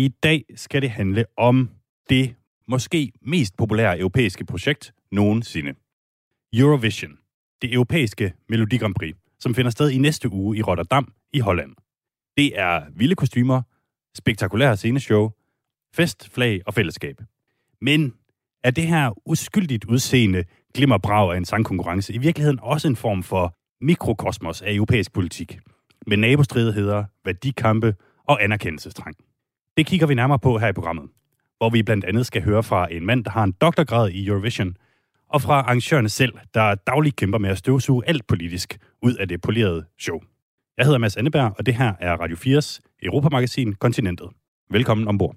I dag skal det handle om det måske mest populære europæiske projekt nogensinde. Eurovision, det europæiske Melodi Grand Prix, som finder sted i næste uge i Rotterdam i Holland. Det er vilde kostymer, spektakulære sceneshow, fest, flag og fællesskab. Men er det her uskyldigt udseende glimmerbrag af en sangkonkurrence i virkeligheden også en form for mikrokosmos af europæisk politik, med nabostridigheder, værdikampe og anerkendelsestrang? Det kigger vi nærmere på her i programmet, hvor vi blandt andet skal høre fra en mand, der har en doktorgrad i Eurovision, og fra arrangørerne selv, der dagligt kæmper med at støvsuge alt politisk ud af det polerede show. Jeg hedder Mads Anneberg, og det her er Radio 4's Europamagasin Kontinentet. Velkommen ombord.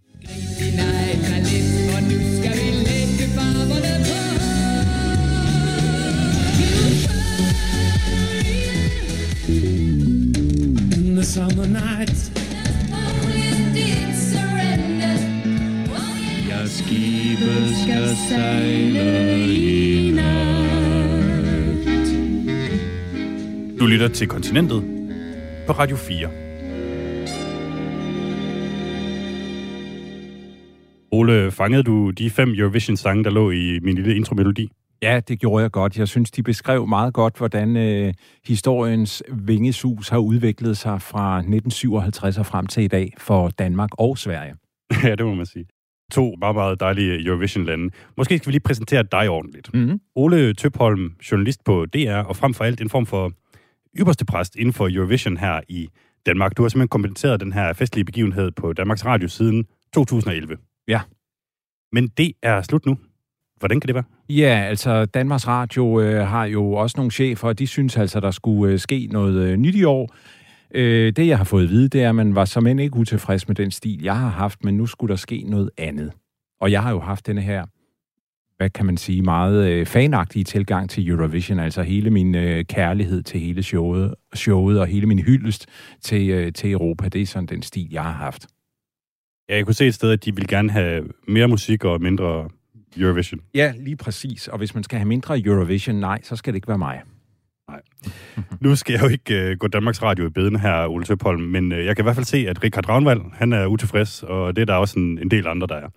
The summer nights skibet skal sejle i nat. Du lytter til Kontinentet på Radio 4. Ole, fangede du de fem Eurovision-sange, der lå i min lille intromelodi? Ja, det gjorde jeg godt. Jeg synes, de beskrev meget godt, hvordan øh, historiens vingesus har udviklet sig fra 1957 og frem til i dag for Danmark og Sverige. ja, det må man sige. To meget, meget dejlige Eurovision-lande. Måske skal vi lige præsentere dig ordentligt. Mm-hmm. Ole Tøpholm, journalist på DR, og frem for alt en form for ypperste præst inden for Eurovision her i Danmark. Du har simpelthen kommenteret den her festlige begivenhed på Danmarks Radio siden 2011. Ja. Men det er slut nu. Hvordan kan det være? Ja, altså Danmarks Radio øh, har jo også nogle chefer, og de synes altså, der skulle øh, ske noget øh, nyt i år. Øh, det, jeg har fået at vide, det er, at man var som end ikke utilfreds med den stil, jeg har haft, men nu skulle der ske noget andet. Og jeg har jo haft denne her, hvad kan man sige, meget øh, fanagtige tilgang til Eurovision, altså hele min øh, kærlighed til hele showet, showet og hele min hyldest til, øh, til Europa. Det er sådan den stil, jeg har haft. Ja, jeg kunne se et sted, at de ville gerne have mere musik og mindre Eurovision. Ja, lige præcis. Og hvis man skal have mindre Eurovision, nej, så skal det ikke være mig. Nej. Nu skal jeg jo ikke uh, gå Danmarks Radio i bedene her, Ole Tøpholm, men uh, jeg kan i hvert fald se, at Richard Ravnvald, han er utilfreds, og det er der også en, en del andre, der er.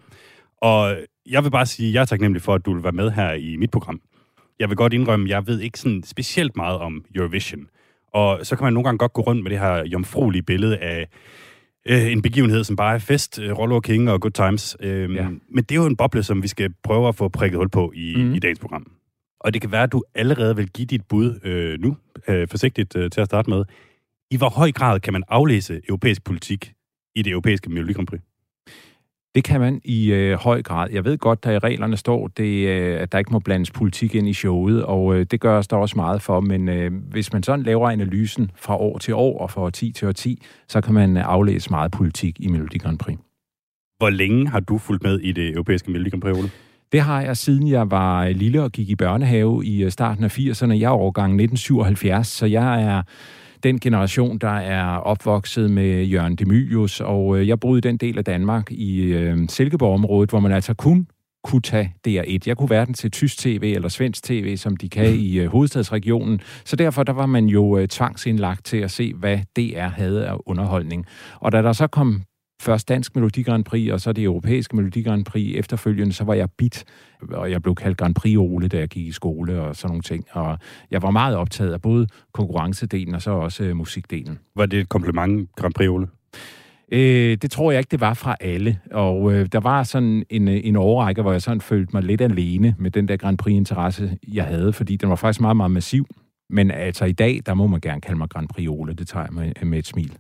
Og jeg vil bare sige, at jeg er taknemmelig for, at du vil være med her i mit program. Jeg vil godt indrømme, at jeg ved ikke sådan specielt meget om Eurovision. Og så kan man nogle gange godt gå rundt med det her jomfruelige billede af øh, en begivenhed, som bare er fest, øh, Rollo King og good times. Øh, Ja. Men det er jo en boble, som vi skal prøve at få prikket hul på i, mm. i dagens program. Og det kan være, at du allerede vil give dit bud øh, nu, øh, forsigtigt øh, til at starte med. I hvor høj grad kan man aflæse europæisk politik i det europæiske Melodi Grand Prix? Det kan man i øh, høj grad. Jeg ved godt, der i reglerne står, det, øh, at der ikke må blandes politik ind i showet, og øh, det gør os der også meget for, men øh, hvis man sådan laver analysen fra år til år og fra årti til årti, så kan man øh, aflæse meget politik i Melodi Grand Prix. Hvor længe har du fulgt med i det europæiske Melodi Grand Prix, Ole? Det har jeg, siden jeg var øh, lille og gik i børnehave i øh, starten af 80'erne. Jeg er årgang 1977, så jeg er den generation, der er opvokset med Jørgen Demylius, og øh, jeg boede i den del af Danmark i øh, Silkeborg-området, hvor man altså kun kunne tage DR1. Jeg kunne hverken til tysk tv eller svensk tv, som de kan i øh, hovedstadsregionen. Så derfor der var man jo øh, tvangsindlagt til at se, hvad DR havde af underholdning. Og da der så kom først Dansk Melodi Grand Prix, og så det europæiske Melodi Grand Prix efterfølgende, så var jeg bit, og jeg blev kaldt Grand Prix Ole, da jeg gik i skole og sådan nogle ting. Og jeg var meget optaget af både konkurrencedelen og så også øh, musikdelen. Var det et kompliment, Grand Prix, Ole? Øh, det tror jeg ikke, det var fra alle. Og øh, der var sådan en, øh, en overrække, hvor jeg sådan følte mig lidt alene med den der Grand Prix-interesse, jeg havde, fordi den var faktisk meget, meget massiv. Men altså i dag, der må man gerne kalde mig Grand Prix Ole. Det tager jeg med, med et smil.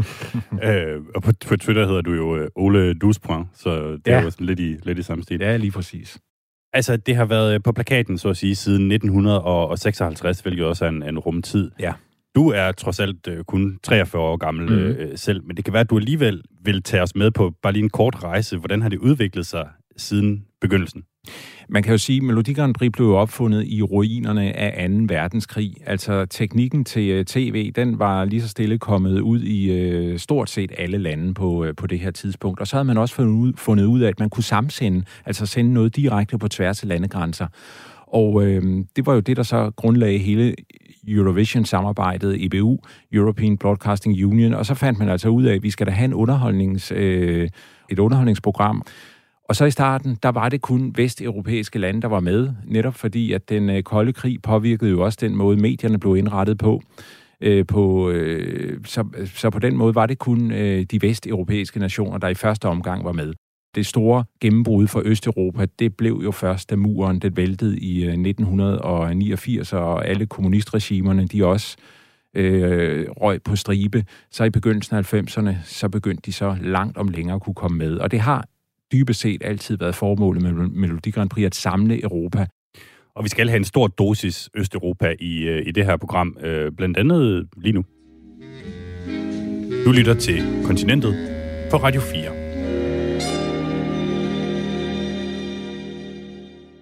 øh, og på, på Twitter hedder du jo øh, Ole Duspoint, så det ja. Er jo sådan lidt i, lidt i samme stil. Ja, lige præcis. Altså, det har været på plakaten, så at sige, siden 1956, hvilket også er en, en rumtid. Ja. Du er trods alt øh, kun 43 år gammel mm. øh, selv, men det kan være, at du alligevel vil tage os med på bare lige en kort rejse. Hvordan har det udviklet sig siden begyndelsen? Man kan jo sige, at Melodi Grand Prix blev opfundet i ruinerne af 2. verdenskrig. Altså teknikken til øh, tv, den var lige så stille kommet ud i øh, stort set alle lande på, øh, på det her tidspunkt. Og så havde man også fundet ud, fundet ud af, at man kunne samsende, altså sende noget direkte på tværs af landegrænser. Og øh, det var jo det, der så grundlagde hele Eurovision-samarbejdet, EBU, European Broadcasting Union, og så fandt man altså ud af, at vi skal da have en underholdnings, øh, et underholdningsprogram. Og så i starten, der var det kun vesteuropæiske lande, der var med, netop fordi, at den øh, kolde krig påvirkede jo også den måde, medierne blev indrettet på. Øh, på øh, så, så på den måde var det kun øh, de vesteuropæiske nationer, der i første omgang var med det store gennembrud for Østeuropa, det blev jo først, da muren den væltede i øh, 1989, og alle kommunistregimerne, de også øh, røg på stribe. Så i begyndelsen af 90'erne, så begyndte de så langt om længere at kunne komme med. Og det har dybest set altid været formålet med Melodi Grand Prix at samle Europa. Og vi skal have en stor dosis Østeuropa i, øh, i det her program, øh, blandt andet lige nu. Du lytter til Kontinentet på Radio 4.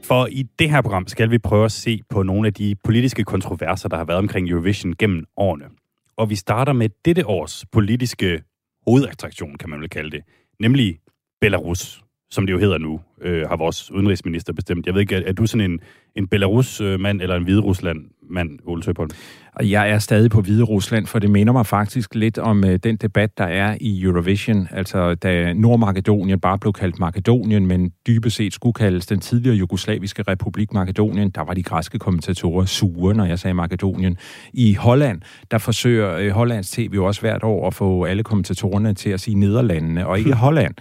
For i det her program skal vi prøve at se på nogle af de politiske kontroverser, der har været omkring Eurovision gennem årene. Og vi starter med dette års politiske hovedattraktion, kan man vel kalde det, nemlig Belarus, som det jo hedder nu, øh, har vores udenrigsminister bestemt. Jeg ved ikke, er, er du sådan en, en Belarus-mand eller en Hviderusland-mand, Ole Søpholm? Og jeg er stadig på Hvide Rusland, for det minder mig faktisk lidt om uh, den debat, der er i Eurovision. Altså, da Nordmakedonien bare blev kaldt Makedonien, men dybest set skulle kaldes den tidligere jugoslaviske republik Makedonien, der var de græske kommentatorer sure, når jeg sagde Makedonien. I Holland, der forsøger uh, Hollands TV jo også hvert år at få alle kommentatorerne til at sige Nederlandene, og ikke Holland.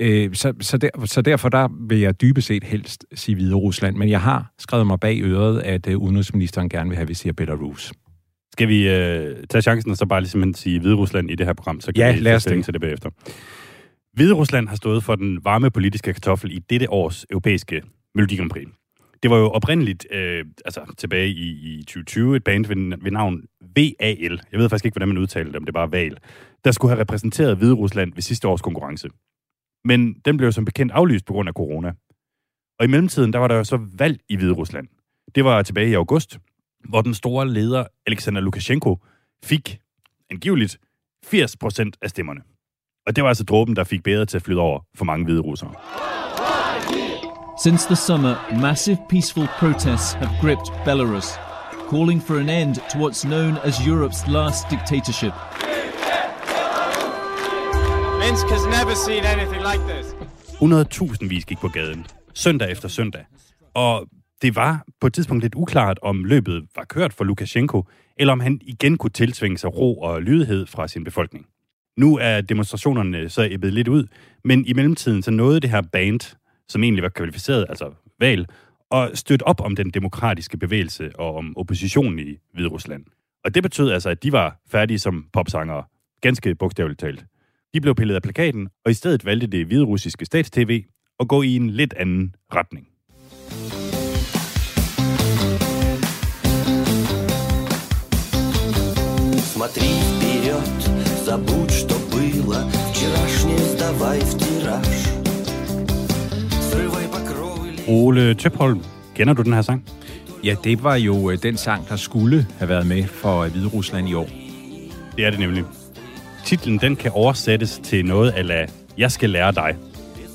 Uh, så, så, der, så derfor der vil jeg dybest set helst sige Hvide Rusland, men jeg har skrevet mig bag øret, at uh, udenrigsministeren gerne vil have, at vi siger Belarus. Skal vi øh, tage chancen og så bare ligesom sige Hvide Rusland i det her program, så kan ja, vi lad os tage til det bagefter. Hvide Rusland har stået for den varme politiske kartoffel i dette års europæiske Melodi Grand Prix. Det var jo oprindeligt, øh, altså tilbage i, i 2020, et band ved, ved navn VAL. Jeg ved faktisk ikke, hvordan man udtaler det, om det bare VAL. Der skulle have repræsenteret Hvide Rusland ved sidste års konkurrence. Men den blev som bekendt aflyst på grund af corona. Og i mellemtiden, der var der jo så valg i Hvide Rusland. Det var tilbage i august, hvor den store leder Alexander Lukashenko fik angiveligt 80 procent af stemmerne. Og det var altså dråben, der fik bedre til at flyde over for mange hvide russere. Since the summer, massive peaceful protests have gripped Belarus, calling for an end to what's known as Europe's last dictatorship. Minsk has never seen anything like this. 100.000 vis gik på gaden, søndag efter søndag. Og det var på et tidspunkt lidt uklart, om løbet var kørt for Lukashenko, eller om han igen kunne tiltvinge sig ro og lydighed fra sin befolkning. Nu er demonstrationerne så ebbet lidt ud, men i mellemtiden så nåede det her band, som egentlig var kvalificeret, altså valg, og støtte op om den demokratiske bevægelse og om oppositionen i Hviderusland. Og det betød altså, at de var færdige som popsangere, ganske bogstaveligt talt. De blev pillet af plakaten, og i stedet valgte det hviderussiske statstv at gå i en lidt anden retning. Смотри вперед, забудь, что было, вчерашнее сдавай в тираж. Срывай покровы... Ole Tøpholm, kender du den her sang? Ja, det var jo øh, den sang, der skulle have været med for Hvide Rusland i år. Det er det nemlig. Titlen den kan oversættes til noget af Jeg skal lære dig.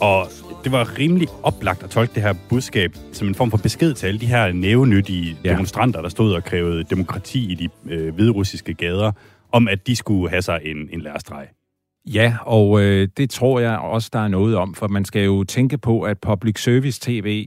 Og det var rimelig oplagt at tolke det her budskab som en form for besked til alle de her nævenyttige ja. demonstranter, der stod og krævede demokrati i de øh, hviderussiske gader, om at de skulle have sig en, en lærestreg. Ja, og øh, det tror jeg også, der er noget om, for man skal jo tænke på, at public service tv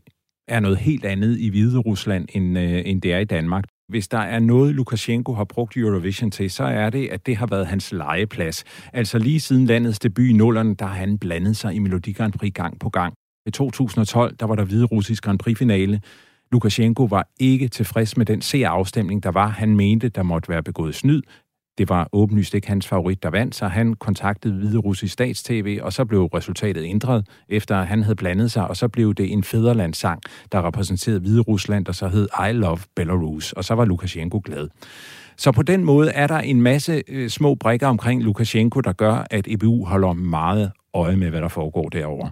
er noget helt andet i Hvide Rusland, end, øh, end det er i Danmark. Hvis der er noget, Lukashenko har brugt Eurovision til, så er det, at det har været hans legeplads. Altså lige siden landets debut i nullerne, der har han blandet sig i Melodi Grand Prix gang på gang. I 2012, der var der hvide russisk Grand Prix-finale. Lukashenko var ikke tilfreds med den C-afstemning, der var. Han mente, der måtte være begået snyd. Det var åbenlyst ikke hans favorit, der vandt, så han kontaktede Hvide Russisk Statstv, og så blev resultatet ændret, efter han havde blandet sig, og så blev det en fæderlandssang, der repræsenterede Hvide Rusland, der så hed I Love Belarus, og så var Lukashenko glad. Så på den måde er der en masse øh, små brikker omkring Lukashenko, der gør, at EBU holder meget øje med, hvad der foregår derovre.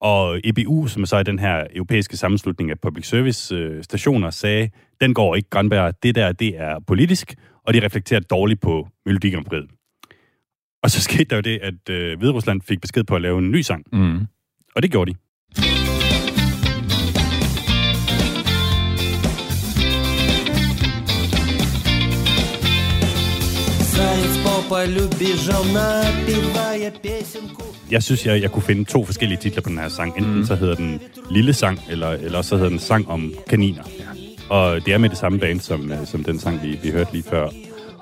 Og EBU, som så er den her europæiske sammenslutning af public service øh, stationer, sagde, den går ikke, Grønberg, Det der, det er politisk, og de reflekterer dårligt på Melodi Og så skete der jo det, at øh, Hvide fik besked på at lave en ny sang. Mm. Og det gjorde de. Jeg synes, jeg, jeg kunne finde to forskellige titler på den her sang. Enten mm. så hedder den Lille Sang, eller, eller så hedder den Sang om kaniner. Og det er med det samme band, som, øh, som den sang, vi, vi hørte lige før.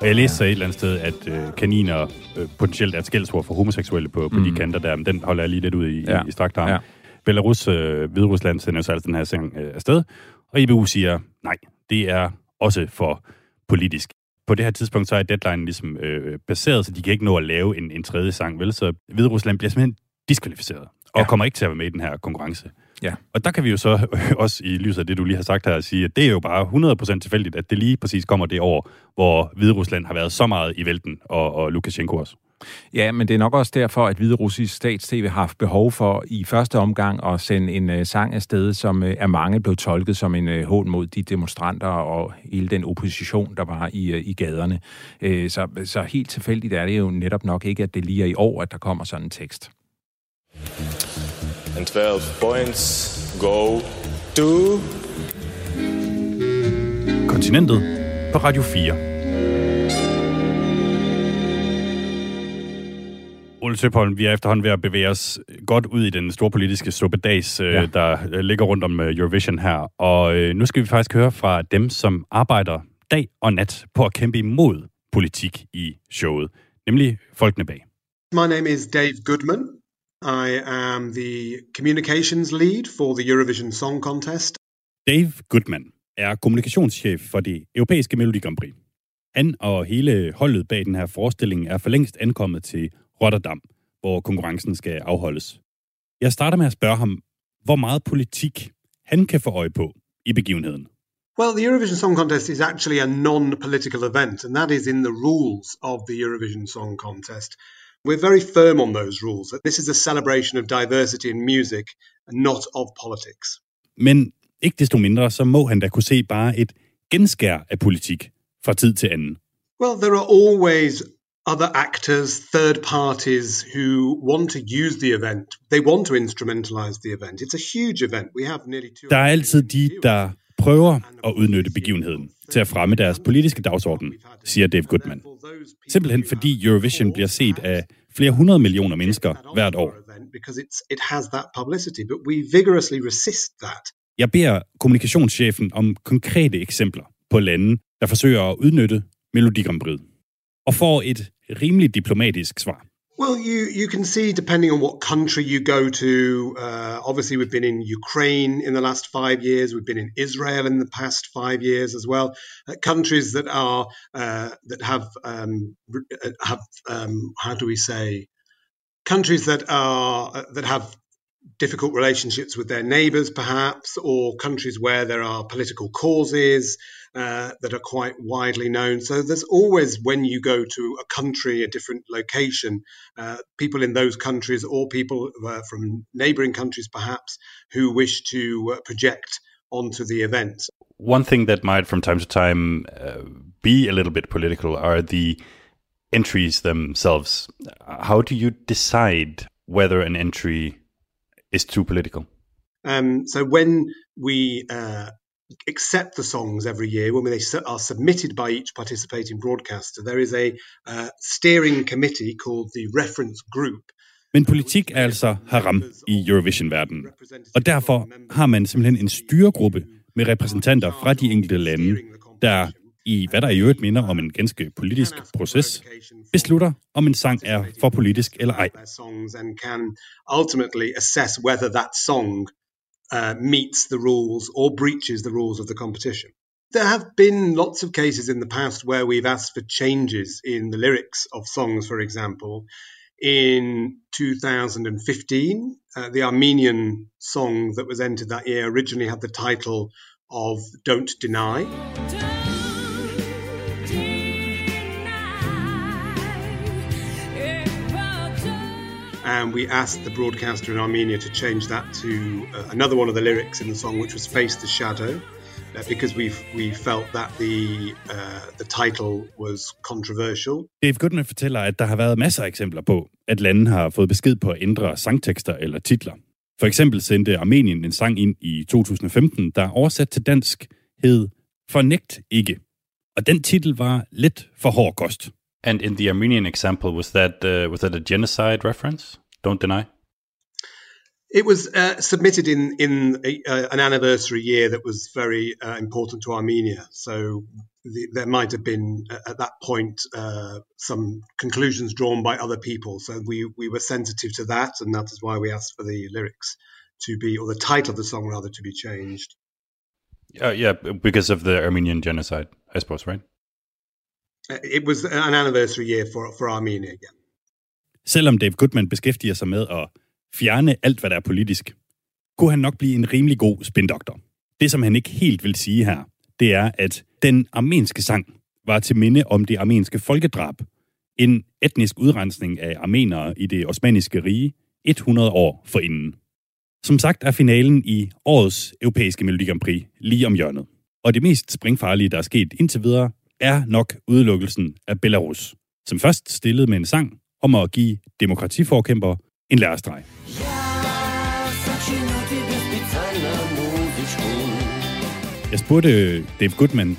Og jeg læste så et eller andet sted, at øh, kaniner øh, potentielt er et skældsord for homoseksuelle på, på mm. de kanter der, men den holder jeg lige lidt ud i, ja. i, i strakt arm. Ja. Belarus, øh, Hviderusland, sender så altså den her sang øh, afsted, og IBU siger, nej, det er også for politisk. På det her tidspunkt, så er deadline ligesom øh, baseret, så de kan ikke nå at lave en, en tredje sang, vel? Så Hviderusland bliver simpelthen diskvalificeret, og ja. kommer ikke til at være med i den her konkurrence. Ja. Og der kan vi jo så også i lyset af det, du lige har sagt her, sige, at det er jo bare 100% tilfældigt, at det lige præcis kommer det år, hvor Hviderusland har været så meget i vælten, og, og Lukashenko også. Ja, men det er nok også derfor, at Hvide Russisk Stats-TV har haft behov for i første omgang at sende en uh, sang afsted, som uh, af mange blev tolket som en uh, hån mod de demonstranter og hele den opposition, der var i, uh, i gaderne. Uh, så, så helt tilfældigt er det jo netop nok ikke, at det lige er i år, at der kommer sådan en tekst. And 12 points go to... Kontinentet på Radio 4. Ole Søpholm, vi er efterhånden ved at bevæge os godt ud i den store politiske suppedags, øh, ja. der ligger rundt om øh, Eurovision her. Og øh, nu skal vi faktisk høre fra dem, som arbejder dag og nat på at kæmpe imod politik i showet, nemlig folkene bag. My name is Dave Goodman. I am the communications lead for the Eurovision Song Contest. Dave Goodman er kommunikationschef for det europæiske Melodi Grand Prix. Han og hele holdet bag den her forestilling er for længst ankommet til Rotterdam, hvor konkurrencen skal afholdes. Jeg starter med at spørge ham, hvor meget politik han kan få øje på i begivenheden. Well, the Eurovision Song Contest is actually a non-political event, and that is in the rules of the Eurovision Song Contest. We're very firm on those rules. That this is a celebration of diversity in music, and not of politics. Men ikke desto mindre, så må han da kunne se bare et genskær af politik fra tid til anden. Well, there are always other actors, third parties who want to use the event. They want to instrumentalize the event. It's a huge event. We have nearly two. Der er altid de, der prøver at udnytte begivenheden til at fremme deres politiske dagsorden, siger Dave Goodman. Simpelthen fordi Eurovision bliver set af flere hundrede millioner mennesker hvert år. It has that publicity, but we vigorously resist that. Jeg beder kommunikationschefen om konkrete eksempler på lande, der forsøger at udnytte Melodi Grand Prix, og får et rimelig diplomatisk svar. Well, you, you can see depending on what country you go to. Uh, obviously, we've been in Ukraine in the last five years. We've been in Israel in the past five years as well. Uh, countries that are uh, that have um, have um, how do we say countries that are uh, that have difficult relationships with their neighbours, perhaps, or countries where there are political causes uh, that are quite widely known. So there's always, when you go to a country, a different location, uh, people in those countries or people uh, from neighbouring countries, perhaps, who wish to uh, project onto the event. One thing that might, from time to time, uh, be a little bit political are the entries themselves. How do you decide whether an entry is too political? Um, so when we uh, accept the songs every year, when they are submitted by each participating broadcaster, there is a uh, steering committee called the Reference Group. Men politik er altså haram i Eurovision-verdenen. Og derfor har man simpelthen en styregruppe med repræsentanter fra de enkelte lande, der i hvad der i øvrigt minder om en ganske politisk proces, beslutter, om en sang er for politisk eller ej. Uh, meets the rules or breaches the rules of the competition. There have been lots of cases in the past where we've asked for changes in the lyrics of songs, for example. In 2015, uh, the Armenian song that was entered that year originally had the title of Don't Deny. And we asked the broadcaster in Armenia to change that to uh, another one of the lyrics in the song, which was "Face the Shadow," uh, because we we felt that the uh, the title was controversial. Dave Goodman fortæller, at der har været masser af eksempler på, at lande har fået besked på at ændre sangtekster eller titler. For eksempel sendte Armenien en sang ind i 2015, der oversat til dansk hed Fornægt ikke. Og den titel var lidt for hård kost. And in the Armenian example, was that uh, was that a genocide reference? Don't deny. It was uh, submitted in in a, uh, an anniversary year that was very uh, important to Armenia. So the, there might have been uh, at that point uh, some conclusions drawn by other people. So we we were sensitive to that, and that is why we asked for the lyrics to be, or the title of the song rather, to be changed. Uh, yeah, because of the Armenian genocide, I suppose, right? It was an anniversary year for for Armenia. Yeah. Selvom Dave Goodman beskæftiger sig med at fjerne alt, hvad der er politisk, kunne han nok blive en rimelig god spindoktor. Det, som han ikke helt vil sige her, det er, at den armenske sang var til minde om det armenske folkedrab. En etnisk udrensning af armenere i det osmaniske rige 100 år forinden. Som sagt er finalen i årets europæiske Melodi Grand Prix lige om hjørnet. Og det mest springfarlige, der er sket indtil videre, er nok udelukkelsen af Belarus, som først stillede med en sang om at give demokratiforkæmpere en lærestreg. Jeg spurgte Dave Goodman,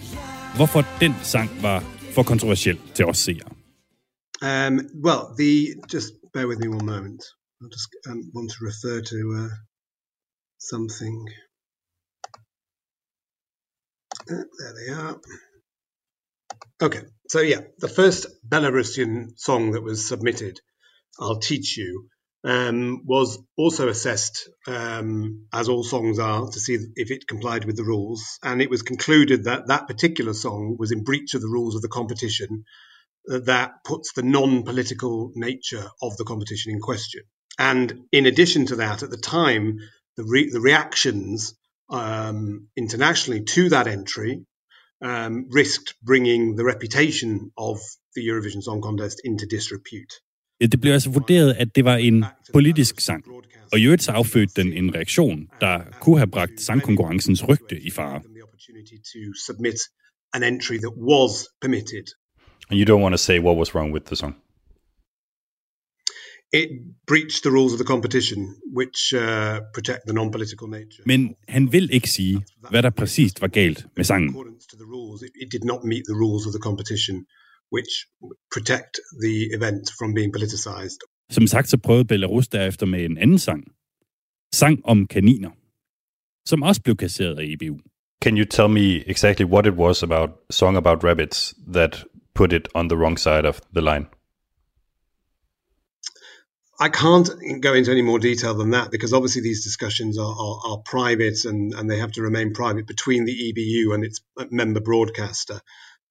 hvorfor den sang var for kontroversiel til os seere. Um, well, the just bear with me one moment. I just um, want to refer to uh, something. Uh, there they are. Okay, so yeah, the first Belarusian song that was submitted, "I'll Teach You," um, was also assessed, um, as all songs are, to see if it complied with the rules, and it was concluded that that particular song was in breach of the rules of the competition, uh, that puts the non-political nature of the competition in question. And in addition to that, at the time, the re- the reactions um, internationally to that entry um, risked bringing the reputation of the Eurovision Song Contest into disrepute. Det blev altså vurderet, at det var en politisk sang. Og i øvrigt så affødte den en reaktion, der kunne have bragt sangkonkurrencens rygte i fare. And you don't want to say what was wrong with the song. It breached the rules of the competition, which uh, protect the non-political nature. Men han vil ikke sige, hvad der præcist var galt med sangen. it did not meet the rules of the competition, which protect the event from being politicized. Som sagt, så prøvede Belarus derefter med en anden sang. Sang om kaniner. Som også blev kasseret af EBU. Can you tell me exactly what it was about song about rabbits that put it on the wrong side of the line? I can't go into any more detail than that because obviously these discussions are, are, are private and, and they have to remain private between the EBU and its member broadcaster.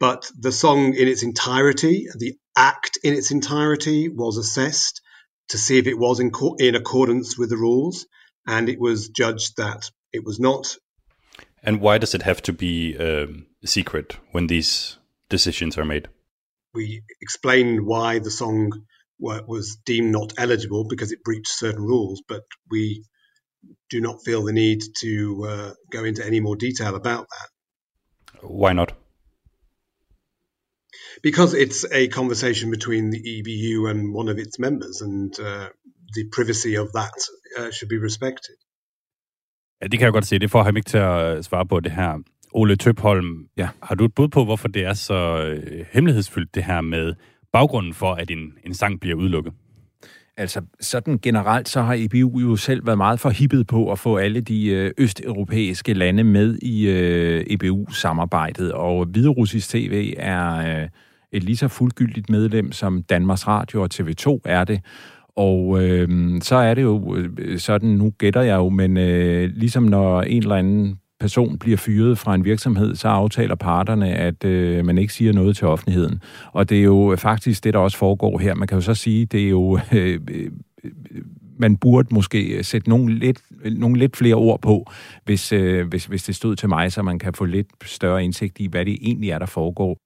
But the song in its entirety, the act in its entirety, was assessed to see if it was in, co- in accordance with the rules, and it was judged that it was not. And why does it have to be um, secret when these decisions are made? We explained why the song was deemed not eligible because it breached certain rules, but we do not feel the need to uh, go into any more detail about that. Why not? because it's a conversation between the EBU and one of its members, and uh, the privacy of that uh, should be respected. Ja, det kan jeg godt se. Det får ham ikke til at øh, svare på det her. Ole Tøpholm, Ja. har du et bud på, hvorfor det er så øh, hemmelighedsfyldt, det her med baggrunden for, at en, en sang bliver udelukket? Altså, sådan generelt, så har EBU jo selv været meget forhippet på at få alle de øh, østeuropæiske lande med i øh, EBU-samarbejdet, og Hviderussisk TV er øh, et lige så fuldgyldigt medlem, som Danmarks Radio og TV2 er det. Og øh, så er det jo øh, sådan, nu gætter jeg jo, men øh, ligesom når en eller anden person bliver fyret fra en virksomhed, så aftaler parterne, at øh, man ikke siger noget til offentligheden. Og det er jo faktisk det, der også foregår her. Man kan jo så sige, det er jo... Øh, øh, man burde måske sætte nogle lidt, nogle lidt flere ord på, hvis, øh, hvis, hvis det stod til mig, så man kan få lidt større indsigt i, hvad det egentlig er, der foregår.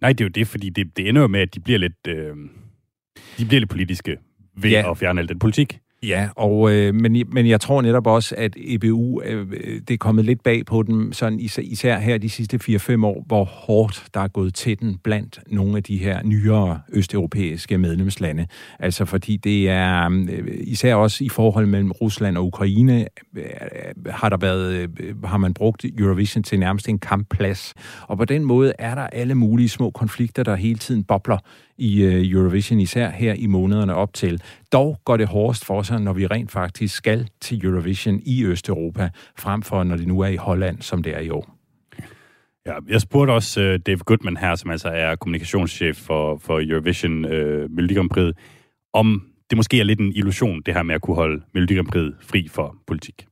Nej, det er jo det, fordi det, det ender jo med, at de bliver lidt, øh, de bliver lidt politiske ved Ja. at fjerne al den politik. Ja, og, øh, men, men jeg tror netop også, at EBU, øh, det er kommet lidt bag på dem, sådan især, især her de sidste 4-5 år, hvor hårdt der er gået til den blandt nogle af de her nyere østeuropæiske medlemslande. Altså fordi det er, øh, især også i forhold mellem Rusland og Ukraine, øh, har der været, øh, har man brugt Eurovision til nærmest en kampplads. Og på den måde er der alle mulige små konflikter, der hele tiden bobler i øh, Eurovision, især her i månederne op til. Dog går det hårdest for sig, når vi rent faktisk skal til Eurovision i Østeuropa, frem for når det nu er i Holland, som det er i år. Ja, jeg spurgte også uh, Dave Goodman her, som altså er kommunikationschef for, for Eurovision uh, Melodi om det måske er lidt en illusion, det her med at kunne holde Melodi fri for politik.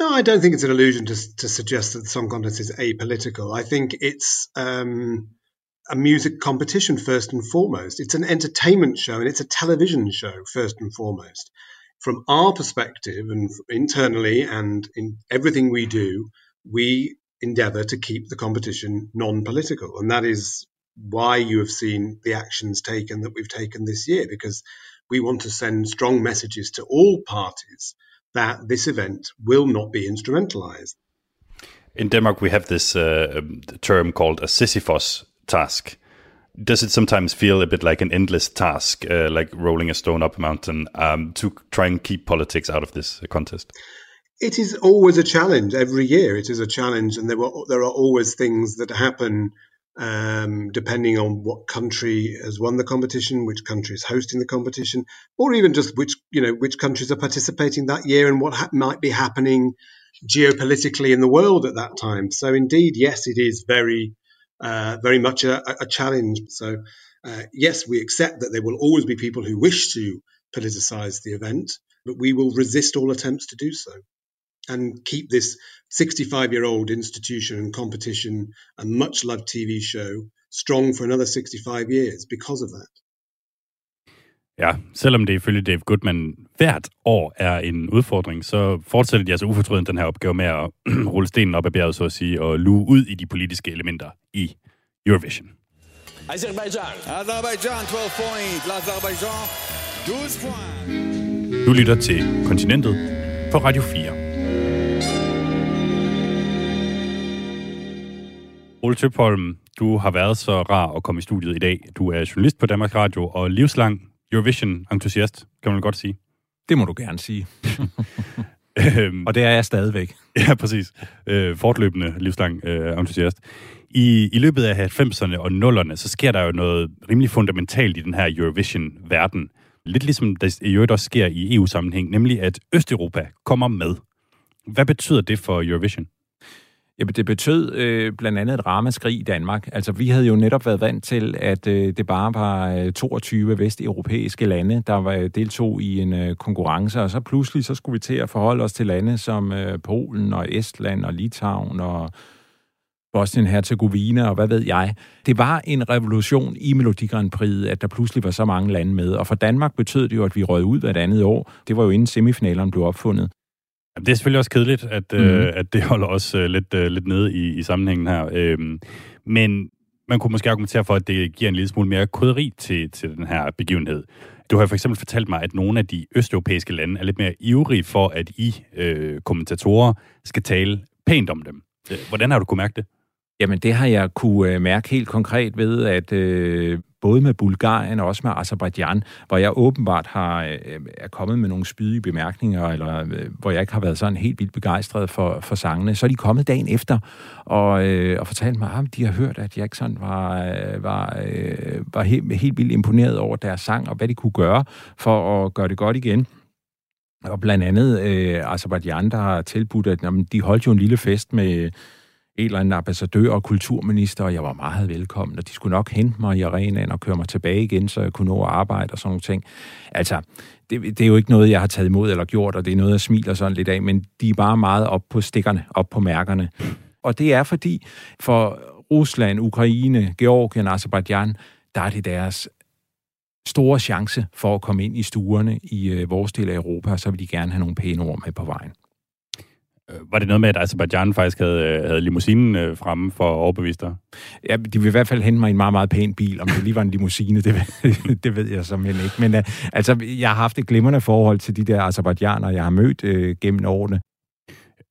No, I don't think it's an illusion to, to suggest that the song contest is apolitical. I think it's um, a music competition first and foremost. It's an entertainment show and it's a television show first and foremost. From our perspective and internally and in everything we do, we endeavour to keep the competition non-political, and that is why you have seen the actions taken that we've taken this year because we want to send strong messages to all parties that this event will not be instrumentalized. In Denmark, we have this uh, term called a Sisyphus task. Does it sometimes feel a bit like an endless task, uh, like rolling a stone up a mountain, um, to try and keep politics out of this contest? It is always a challenge every year. It is a challenge, and there were there are always things that happen um, depending on what country has won the competition, which country is hosting the competition, or even just which you know which countries are participating that year and what ha- might be happening geopolitically in the world at that time. So indeed, yes, it is very uh, very much a, a challenge. So uh, yes, we accept that there will always be people who wish to politicize the event, but we will resist all attempts to do so and keep this 65 year old institution and competition, a much loved TV show, strong for another 65 years because of that. Ja, selvom det ifølge Dave Goodman hvert år er en udfordring, så fortsætter de altså ufortrødent den her opgave med at rulle stenen op ad bjerget, så at sige, og luge ud i de politiske elementer i Eurovision. Azerbaijan. Azerbaijan 12 point. L'Azerbaijan 12 point. Du lytter til Kontinentet på Radio 4. Ole Tøpholm, du har været så rar at komme i studiet i dag. Du er journalist på Danmarks Radio og livslang Eurovision-entusiast, kan man godt sige. Det må du gerne sige. Øhm, og det er jeg stadigvæk. Ja, præcis. Øh, fortløbende livslang øh, entusiast. I, I løbet af 90'erne og 0'erne, så sker der jo noget rimelig fundamentalt i den her Eurovision-verden. Lidt ligesom der i øvrigt også sker i EU-sammenhæng, nemlig at Østeuropa kommer med. Hvad betyder det for Eurovision? Jamen, det betød øh, blandt andet et ramaskrig i Danmark. Altså, vi havde jo netop været vant til, at øh, det bare var øh, 22 vesteuropæiske lande, der var, deltog i en øh, konkurrence, og så pludselig så skulle vi til at forholde os til lande som øh, Polen og Estland og Litauen og Bosnien-Herzegovina og hvad ved jeg. Det var en revolution i Melodi Grand Prix, at der pludselig var så mange lande med. Og for Danmark betød det jo, at vi røg ud hvert andet år. Det var jo inden semifinalerne blev opfundet. Det er selvfølgelig også kedeligt, at, mm. øh, at det holder os øh, lidt, øh, lidt nede i, i sammenhængen her. Øhm, men man kunne måske argumentere for, at det giver en lille smule mere koderi til, til den her begivenhed. Du har for eksempel fortalt mig, at nogle af de østeuropæiske lande er lidt mere ivrige for, at I øh, kommentatorer skal tale pænt om dem. Hvordan har du kunne mærke det? Jamen, det har jeg kunne mærke helt konkret ved, at øh, både med Bulgarien og også med Azerbaijan, hvor jeg åbenbart har, øh, er kommet med nogle spydige bemærkninger, eller øh, hvor jeg ikke har været sådan helt vildt begejstret for, for sangene, så er de kommet dagen efter og, øh, og fortalt mig, at de har hørt, at jeg ikke sådan var, øh, var, øh, var helt, helt vildt imponeret over deres sang, og hvad de kunne gøre for at gøre det godt igen. Og blandt andet øh, Azerbaijan, der har tilbudt, at jamen, de holdt jo en lille fest med en eller anden ambassadør og kulturminister, og jeg var meget velkommen, og de skulle nok hente mig i arenaen og køre mig tilbage igen, så jeg kunne nå at arbejde og sådan nogle ting. Altså, det, det er jo ikke noget, jeg har taget imod eller gjort, og det er noget, jeg smiler sådan lidt af, men de er bare meget op på stikkerne, op på mærkerne. Og det er fordi, for Rusland, Ukraine, Georgien, Azerbaijan, der er det deres store chance for at komme ind i stuerne i øh, vores del af Europa, og så vil de gerne have nogle pæne ord med på vejen. Øh, var det noget med, at Azerbaijan faktisk havde, øh, havde limousinen øh, fremme for at overbevise dig? Ja, de vil i hvert fald hente mig en meget, meget pæn bil. Om det lige var en limousine, det, det ved jeg simpelthen ikke. Men uh, altså, jeg har haft et glimrende forhold til de der azerbaijaner, jeg har mødt uh, gennem årene.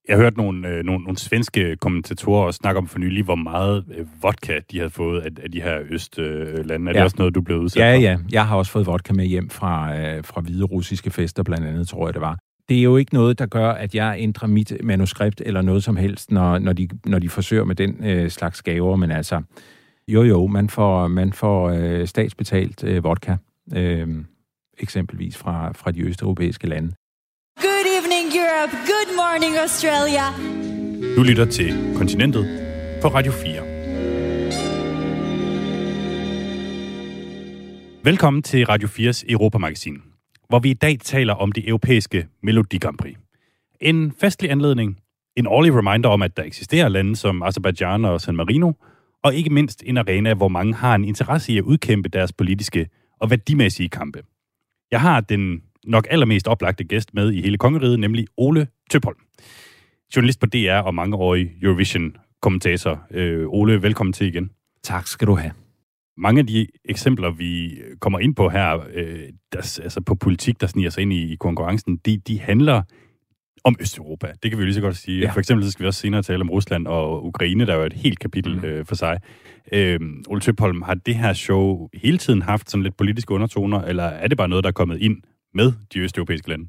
Jeg har hørt nogle, øh, nogle, nogle svenske kommentatorer snakke om for nylig, hvor meget øh, vodka de havde fået af, af de her østlande. Øh, er det ja. også noget, du blev udsat ja, for? Ja, ja. Jeg har også fået vodka med hjem fra, øh, fra hvide russiske fester, blandt andet, tror jeg det var det er jo ikke noget, der gør, at jeg ændrer mit manuskript eller noget som helst, når, når, de, når de forsøger med den øh, slags gaver, men altså, Jo, jo, man får, man får øh, statsbetalt øh, vodka, øh, eksempelvis fra, fra de østeuropæiske lande. Good evening, Europe. Good morning, Australia. Du lytter til Kontinentet på Radio 4. Velkommen til Radio 4's Europamagasin, hvor vi i dag taler om det europæiske Melodi Grand Prix. En festlig anledning, en årlig reminder om, at der eksisterer lande som Azerbaijan og San Marino, og ikke mindst en arena, hvor mange har en interesse i at udkæmpe deres politiske og værdimæssige kampe. Jeg har den nok allermest oplagte gæst med i hele kongeriget, nemlig Ole Tøpholm. Journalist på DR og mangeårig Eurovision-kommentator. Øh, Ole, velkommen til igen. Tak skal du have. Mange af de eksempler, vi kommer ind på her, øh, der, altså på politik, der sniger sig ind i, i konkurrencen, de, de handler om Østeuropa. Det kan vi jo lige så godt sige. Ja. For eksempel så skal vi også senere tale om Rusland og Ukraine, der er jo et helt kapitel mm. øh, for sig. Øh, Ole Tøpholm, har det her show hele tiden haft sådan lidt politiske undertoner, eller er det bare noget, der er kommet ind med de østeuropæiske lande?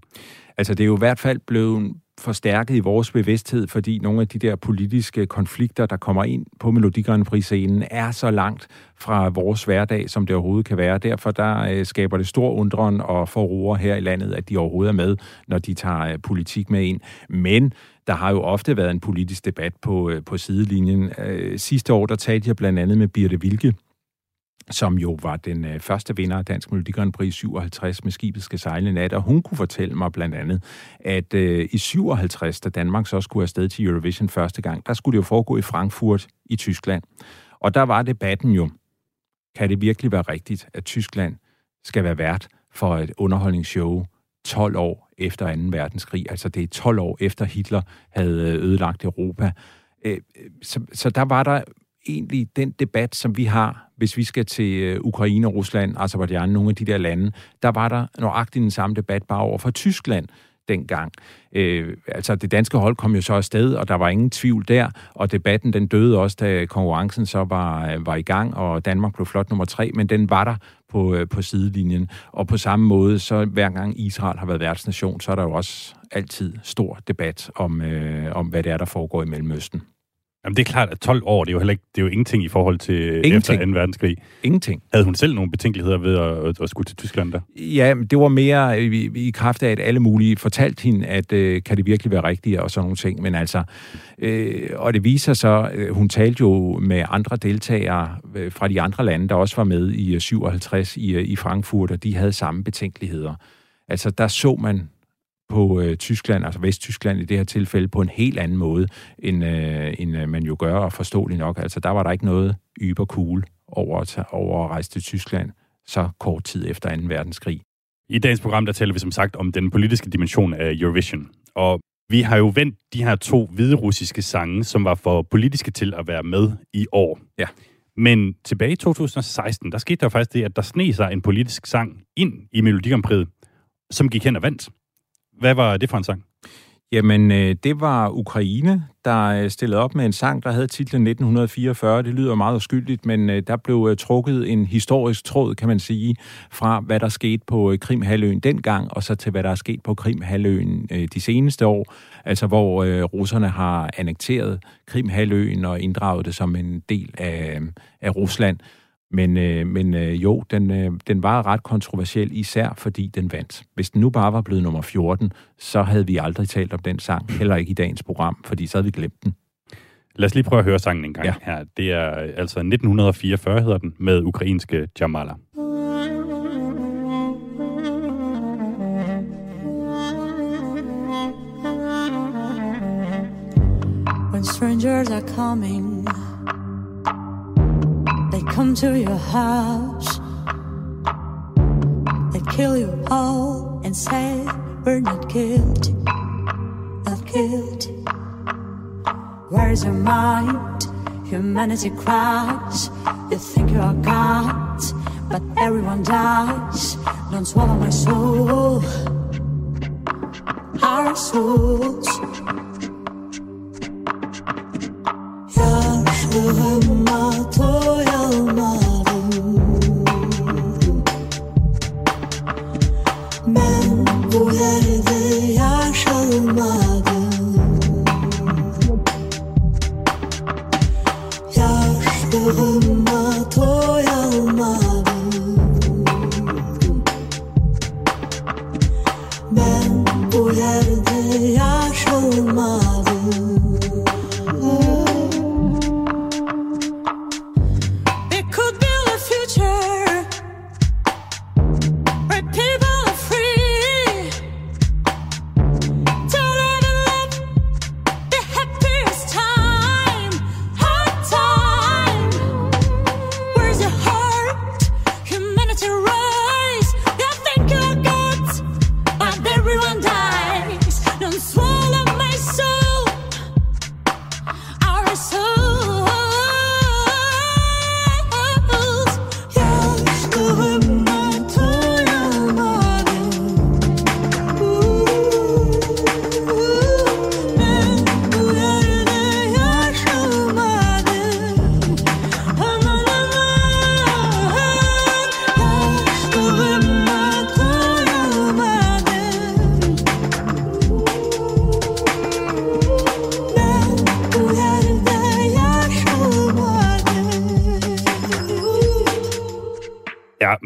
Altså, det er jo i hvert fald blevet forstærket i vores bevidsthed, fordi nogle af de der politiske konflikter, der kommer ind på Melodi Grand Prix-scenen, er så langt fra vores hverdag, som det overhovedet kan være. Derfor der øh, skaber det stor undren og forroer her i landet, at de overhovedet er med, når de tager øh, politik med ind. Men der har jo ofte været en politisk debat på, øh, på sidelinjen. Øh, sidste år, der talte jeg blandt andet med Birte Vilke, som jo var den øh, første vinder af Dansk Melodi Grand Prix 57 med skibet skal sejle nat, og hun kunne fortælle mig blandt andet, at øh, i 57, da Danmark så skulle afsted til Eurovision første gang, der skulle det jo foregå i Frankfurt i Tyskland. Og der var debatten jo, kan det virkelig være rigtigt, at Tyskland skal være vært for et underholdningsshow 12 år efter 2. verdenskrig. Altså det er 12 år efter Hitler havde øh, ødelagt Europa. Øh, øh, så, så der var der egentlig den debat, som vi har, hvis vi skal til øh, Ukraine, Rusland, Azerbaijan, nogle af de der lande, der var der nøjagtigt den samme debat bare over for Tyskland dengang. Øh, altså, det danske hold kom jo så afsted, og der var ingen tvivl der, og debatten den døde også, da konkurrencen så var, øh, var i gang, og Danmark blev flot nummer tre, men den var der på, øh, på sidelinjen. Og på samme måde, så hver gang Israel har været værtsnation, så er der jo også altid stor debat om, øh, om hvad det er, der foregår i Mellemøsten. Jamen, det er klart, at 12 år, det er jo heller ikke, det er jo ingenting i forhold til ingenting. efter 2. verdenskrig. Ingenting. Havde hun selv nogle betænkeligheder ved at, at, at skulle til Tyskland der? Ja, det var mere i, i kraft af, at alle mulige fortalte hende, at øh, kan det virkelig være rigtigt og sådan nogle ting. Men altså, øh, og det viser så, øh, hun talte jo med andre deltagere øh, fra de andre lande, der også var med i 57 øh, i, øh, i Frankfurt, og de havde samme betænkeligheder. Altså, der så man på øh, Tyskland, altså Vesttyskland i det her tilfælde, på en helt anden måde, end, øh, end øh, man jo gør, og forståeligt nok. Altså, der var der ikke noget yber cool over at, tage, over at rejse til Tyskland så kort tid efter 2. verdenskrig. I dagens program, der taler vi som sagt om den politiske dimension af Eurovision. Og vi har jo vendt de her to hviderussiske sange, som var for politiske til at være med i år. Ja. Men tilbage i 2016, der skete der faktisk det, at der sne sig en politisk sang ind i Melodi Grand Prix, som gik hen og vandt. Hvad var det for en sang? Jamen, øh, det var Ukraine, der øh, stillede op med en sang, der havde titlen 1944. Det lyder meget uskyldigt, men øh, der blev trukket en historisk tråd, kan man sige, fra hvad der skete på Krimhaløen dengang, og så til hvad der er sket på Krimhaløen de seneste år, altså hvor russerne har annekteret Krimhaløen og inddraget det som en del af, af Rusland. Men, øh, men øh, jo, den, øh, den var ret kontroversiel, især fordi den vandt. Hvis den nu bare var blevet nummer 14, så havde vi aldrig talt om den sang, heller ikke i dagens program, fordi så havde vi glemt den. Lad os lige prøve at høre sangen en gang ja. her. Det er altså 1944 hedder den, med ukrainske Jamala. When strangers are coming come to your house. They kill you all and say we're not guilty, not guilty. Where's your mind? Humanity cries. You think you are God, but everyone dies. Don't swallow my soul, our souls. Günahıma toy alma.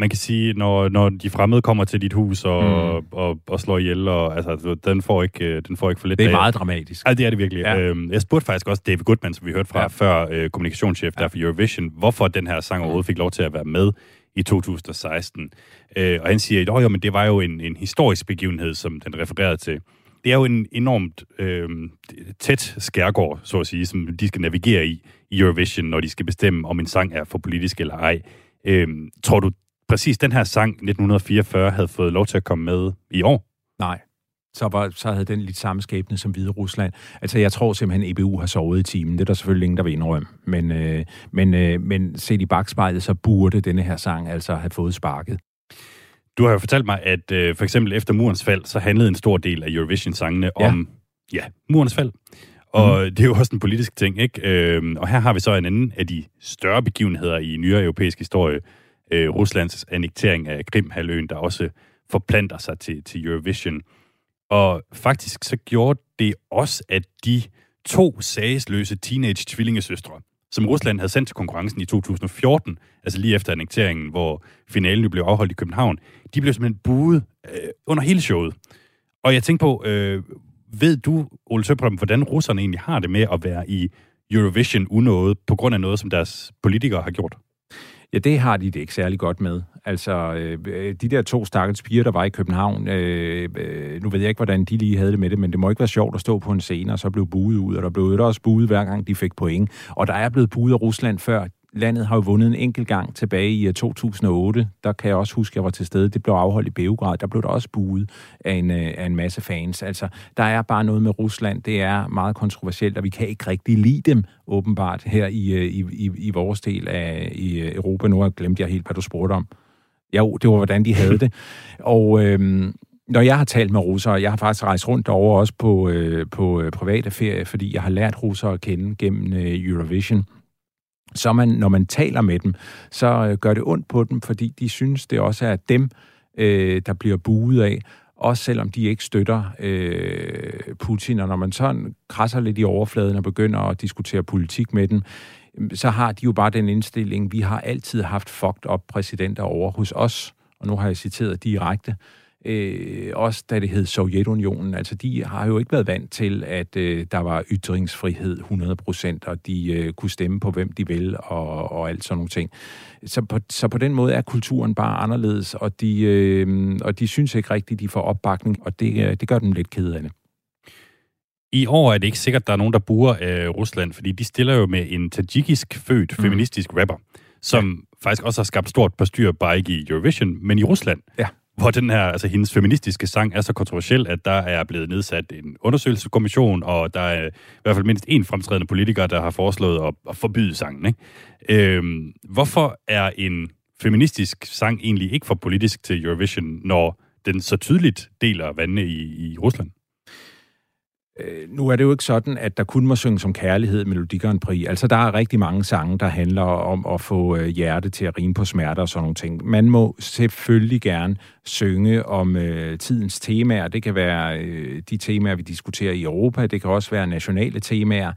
Man kan sige, når, når de fremmede kommer til dit hus og, mm. og, og slår ihjel, og, altså, den, får ikke, øh, den får ikke for lidt Det er af- meget dramatisk. Ja, det er det virkelig. Ja. Øhm, jeg spurgte faktisk også David Goodman, som vi hørte fra Ja. ja. før, øh, kommunikationschef ja. der for Eurovision, hvorfor den her sang overhovedet fik lov til at være med i 2016. Øh, og han siger, at jo, men det var jo en, en historisk begivenhed, som den refererede til. Det er jo en enormt øh, tæt skærgård, så at sige, som de skal navigere i i Eurovision, når de skal bestemme, om en sang er for politisk eller ej. Øh, tror du præcis den her sang 1944 havde fået lov til at komme med i år? Nej. Så, var, så havde den lidt samme skæbne som Hvide Rusland. Altså, jeg tror simpelthen, EBU har sovet i timen. Det er der selvfølgelig ingen, der vil indrømme. Men, øh, men, øh, men set i bagspejlet, så burde denne her sang altså have fået sparket. Du har jo fortalt mig, at øh, for eksempel efter murens fald, så handlede en stor del af Eurovision-sangene Ja. om ja, murens fald. Og mm. det er jo også en politisk ting, ikke? Øhm, og her har vi så en anden af de større begivenheder i nyere europæisk historie. Øh, Ruslands annektering af Krimhaløen, der også forplanter sig til, til Eurovision. Og faktisk så gjorde det også, at de to sagsløse teenage-tvillingesøstre, som Rusland havde sendt til konkurrencen i 2014, altså lige efter annekteringen, hvor finalen blev afholdt i København, de blev simpelthen buet øh, under hele showet. Og jeg tænker på, øh, ved du, Ole Søbrøm, hvordan russerne egentlig har det med at være i Eurovision unådet på grund af noget, som deres politikere har gjort? Ja, det har de det ikke særlig godt med. Altså, øh, de der to stakkels piger, der var i København, øh, øh, nu ved jeg ikke, hvordan de lige havde det med det, men det må ikke være sjovt at stå på en scene, og så blev buet ud, og der blev jo også buet hver gang, de fik point. Og der er blevet buet af Rusland før. Landet har jo vundet en enkelt gang tilbage i øh, 2008. Der kan jeg også huske, at jeg var til stede. Det blev afholdt i Beograd. Der blev der også buet af en, øh, af en masse fans. Altså, der er bare noget med Rusland. Det er meget kontroversielt, og vi kan ikke rigtig lide dem, åbenbart, her i, øh, i, i, i vores del af i Europa. Nu har jeg glemt jeg helt, hvad du spurgte om. Jo, det var, hvordan de havde det. Og øhm, når jeg har talt med russere, jeg har faktisk rejst rundt over også på, øh, på øh, private ferie, fordi jeg har lært russere at kende gennem øh, Eurovision. Så man, når man taler med dem, så øh, gør det ondt på dem, fordi de synes, det også er dem, øh, der bliver buet af, også selvom de ikke støtter øh, Putin. Og når man sådan krasser lidt i overfladen og begynder at diskutere politik med dem, så har de jo bare den indstilling, vi har altid haft fucked up præsidenter over hos os, og nu har jeg citeret direkte, øh, også da det hed Sovjetunionen. Altså, de har jo ikke været vant til, at øh, der var ytringsfrihed 100%, og de øh, kunne stemme på, hvem de vil, og, og alt sådan nogle ting. Så på, så på den måde er kulturen bare anderledes, og de, øh, og de synes ikke rigtigt, de får opbakning, og det, øh, det gør dem lidt ked af det. I år er det ikke sikkert, at der er nogen, der burer af Rusland, fordi de stiller jo med en tajikisk født Mm. feministisk rapper, som ja. faktisk også har skabt stort bestyr, bare ikke i Eurovision, men i Rusland. Ja. Hvor den her, altså hendes feministiske sang er så kontroversiel, at der er blevet nedsat en undersøgelseskommission, og der er i hvert fald mindst en fremtrædende politiker, der har foreslået at, at forbyde sangen. Ikke? Øhm, hvorfor er en feministisk sang egentlig ikke for politisk til Eurovision, når den så tydeligt deler vandene i, i Rusland? Øh, nu er det jo ikke sådan, at der kun må synge som kærlighed Melodi Grand Prix. Altså, der er rigtig mange sange, der handler om at få øh, hjerte til at rime på smerter og sådan nogle ting. Man må selvfølgelig gerne synge om øh, tidens temaer. Det kan være øh, de temaer, vi diskuterer i Europa. Det kan også være nationale temaer.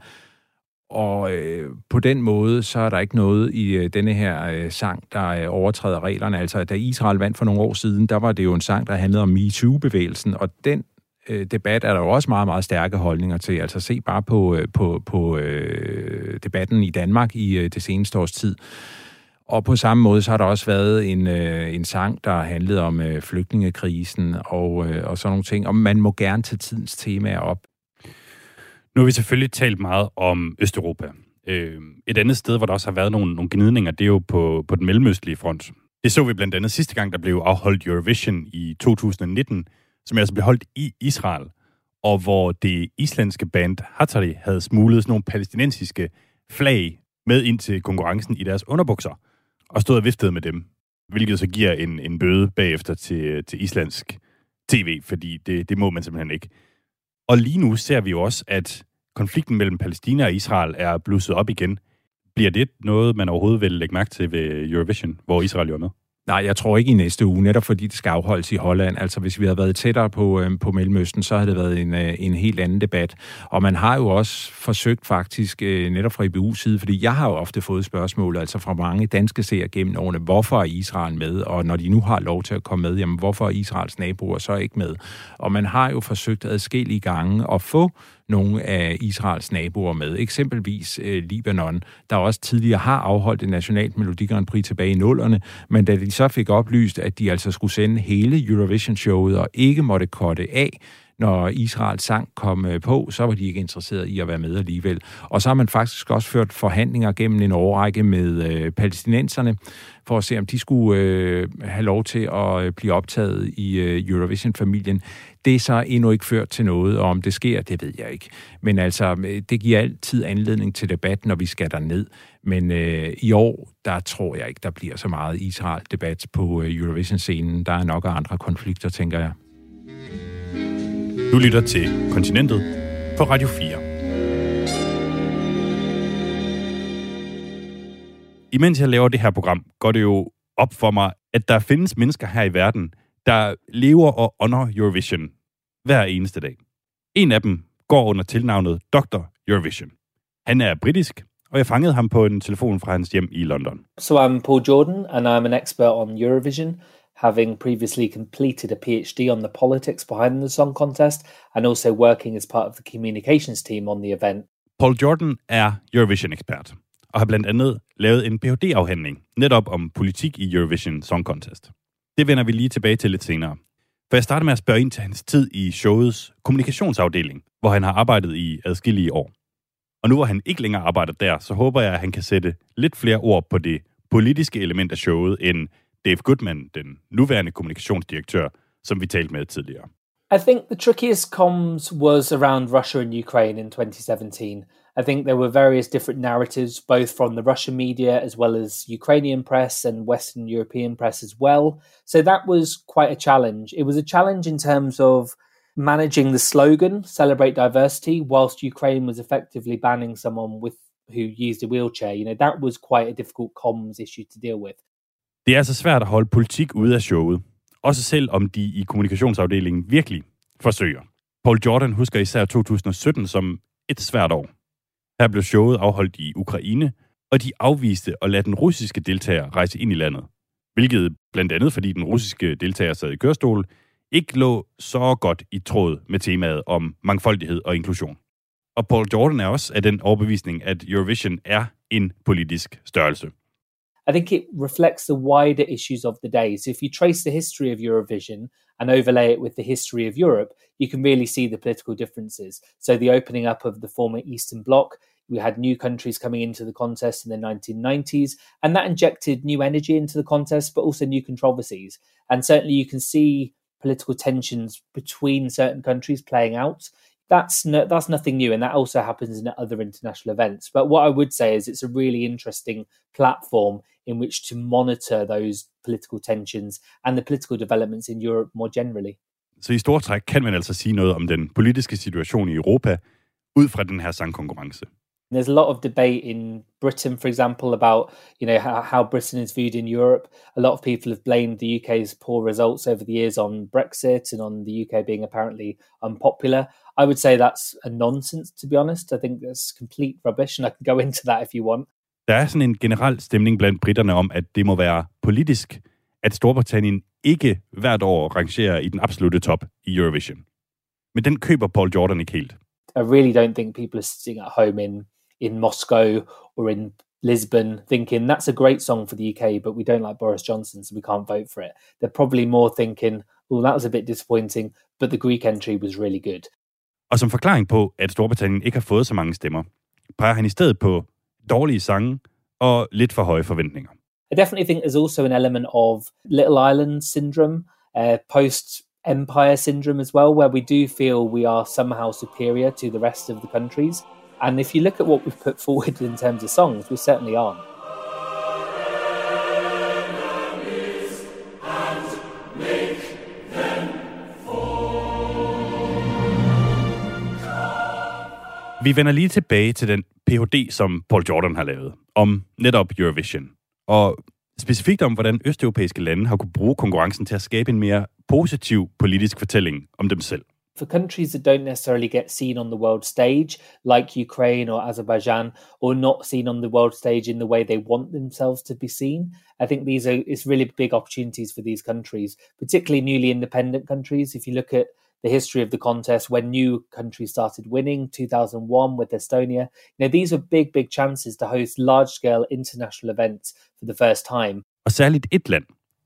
Og øh, på den måde, så er der ikke noget i øh, denne her øh, sang, der øh, overtræder reglerne. Altså, da Israel vandt for nogle år siden, der var det jo en sang, der handlede om MeToo-bevægelsen, og den øh, debat er der jo også meget, meget stærke holdninger til. Altså se bare på, øh, på, på øh, debatten i Danmark i øh, det seneste års tid. Og på samme måde, så har der også været en, øh, en sang, der handlede om øh, flygtningekrisen og, øh, og sådan nogle ting. Og man må gerne tage tidens temaer op. Nu har vi selvfølgelig talt meget om Østeuropa. Øh, et andet sted, hvor der også har været nogle, nogle gnidninger, det er jo på, på den mellemøstlige front. Det så vi blandt andet sidste gang, der blev afholdt Eurovision i 2019, som altså blev holdt i Israel, og hvor det islandske band Hattari havde smuglet sådan nogle palæstinensiske flag med ind til konkurrencen i deres underbukser, og stod og viftede med dem, hvilket så giver en, en bøde bagefter til, til islandsk tv, fordi det, det må man simpelthen ikke. Og lige nu ser vi jo også, at konflikten mellem Palæstina og Israel er blusset op igen. Bliver det noget, man overhovedet vil lægge mærke til ved Eurovision, hvor Israel jo er med? Nej, jeg tror ikke i næste uge, netop fordi det skal afholdes i Holland. Altså, hvis vi havde været tættere på, øh, på Mellemøsten, så havde det været en, øh, en helt anden debat. Og man har jo også forsøgt faktisk, øh, netop fra IBU's side, fordi jeg har jo ofte fået spørgsmål, altså fra mange danske seere gennem årene, hvorfor er Israel med? Og når de nu har lov til at komme med, jamen hvorfor er Israels naboer så ikke med? Og man har jo forsøgt adskillige gange at få nogle af Israels naboer med. Eksempelvis øh, Libanon, der også tidligere har afholdt et nationalt Melodi Grand Prix tilbage i nullerne, men da de så fik oplyst, at de altså skulle sende hele Eurovision-showet og ikke måtte korte af, når Israels sang kom øh, på, så var de ikke interesserede i at være med alligevel. Og så har man faktisk også ført forhandlinger gennem en årrække med øh, palæstinenserne, for at se, om de skulle øh, have lov til at øh, blive optaget i øh, Eurovision-familien. Det er så endnu ikke ført til noget, og om det sker, det ved jeg ikke. Men altså, øh, det giver altid anledning til debat, når vi skal ned. Men øh, i år, der tror jeg ikke, der bliver så meget Israel-debat på øh, Eurovision-scenen. Der er nok andre konflikter, tænker jeg. Du lytter til Kontinentet på Radio 4. Imens jeg laver det her program, går det jo op for mig, at der findes mennesker her i verden, der lever og under Eurovision hver eneste dag. En af dem går under tilnavnet Dr. Eurovision. Han er britisk, og jeg fangede ham på en telefon fra hans hjem i London. So I'm Paul Jordan, and I'm an expert on Eurovision, having previously completed a PhD on the politics behind the song contest, and also working as part of the communications team on the event. Paul Jordan er Eurovision-ekspert, og har blandt andet lavet en Ph.D.-afhandling netop om politik i Eurovision Song Contest. Det vender vi lige tilbage til lidt senere. For jeg starter med at spørge ind til hans tid i showets kommunikationsafdeling, hvor han har arbejdet i adskillige år. Og nu hvor han ikke længere arbejder der, så håber jeg, at han kan sætte lidt flere ord på det politiske element af showet, end Dave Goodman, den nuværende kommunikationsdirektør, som vi talte med tidligere. I think the trickiest comms was around Russia and Ukraine in 2017. I think there were various different narratives, both from the Russian media as well as Ukrainian press and Western European press as well. So that was quite a challenge. It was a challenge in terms of managing the slogan, celebrate diversity, whilst Ukraine was effectively banning someone with who used a wheelchair. You know, that was quite a difficult comms issue to deal with. Det er så svært at holde politik ude af showet. Også selv om de i kommunikationsafdelingen virkelig forsøger. Paul Jordan husker især 2017 som et svært år. Her blev showet afholdt i Ukraine, og de afviste at lade den russiske deltager rejse ind i landet. Hvilket blandt andet, fordi den russiske deltager sad i kørestol, ikke lå så godt i tråd med temaet om mangfoldighed og inklusion. Og Paul Jordan er også af den overbevisning, at Eurovision er en politisk størrelse. I think it reflects the wider issues of the day. So if you trace the history of Eurovision and overlay it with the history of Europe, you can really see the political differences. So the opening up of the former Eastern Bloc, we had new countries coming into the contest in the 1990s, and that injected new energy into the contest, but also new controversies. And certainly you can see political tensions between certain countries playing out. That's no, that's nothing new, and that also happens in other international events. But what I would say is it's a really interesting platform in which to monitor those political tensions and the political developments in Europe more generally. Så i store træk kan man altså sige noget om den politiske situation i Europa ud fra den her sangkonkurrence. There's a lot of debate in Britain, for example, about you know how, how Britain is viewed in Europe. A lot of people have blamed the UK's poor results over the years on Brexit and on the UK being apparently unpopular. I would say that's a nonsense, to be honest. I think that's complete rubbish, and I can go into that if you want. Der er sådan en generel stemning blandt britterne om, at det må være politisk, at Storbritannien ikke hvert år rangerer i den absolute top i Eurovision. Men den køber Paul Jordan ikke helt. I really don't think people are sitting at home in in Moscow or in Lisbon thinking that's a great song for the UK, but we don't like Boris Johnson, so we can't vote for it. They're probably more thinking, well, that was a bit disappointing, but the Greek entry was really good. Og som forklaring på, at Storbritannien ikke har fået så mange stemmer, peger han i stedet på dårlige sange og lidt for høje forventninger. I definitely think there's also an element of Little Island syndrome, uh, post empire syndrome as well, where we do feel we are somehow superior to the rest of the countries. And if you look at what we've put forward in terms of songs, we certainly aren't. Vi vender lige tilbage til den Ph.D., som Paul Jordan har lavet, om netop Eurovision. Og specifikt om, hvordan østeuropæiske lande har kunne bruge konkurrencen til at skabe en mere positiv politisk fortælling om dem selv. For countries that don't necessarily get seen on the world stage, like Ukraine or Azerbaijan, or not seen on the world stage in the way they want themselves to be seen, I think these are it's really big opportunities for these countries, particularly newly independent countries. If you look at the history of the contest when new countries started winning 2001 with estonia you know these are big big chances to host large scale international events for the first time Og særligt et land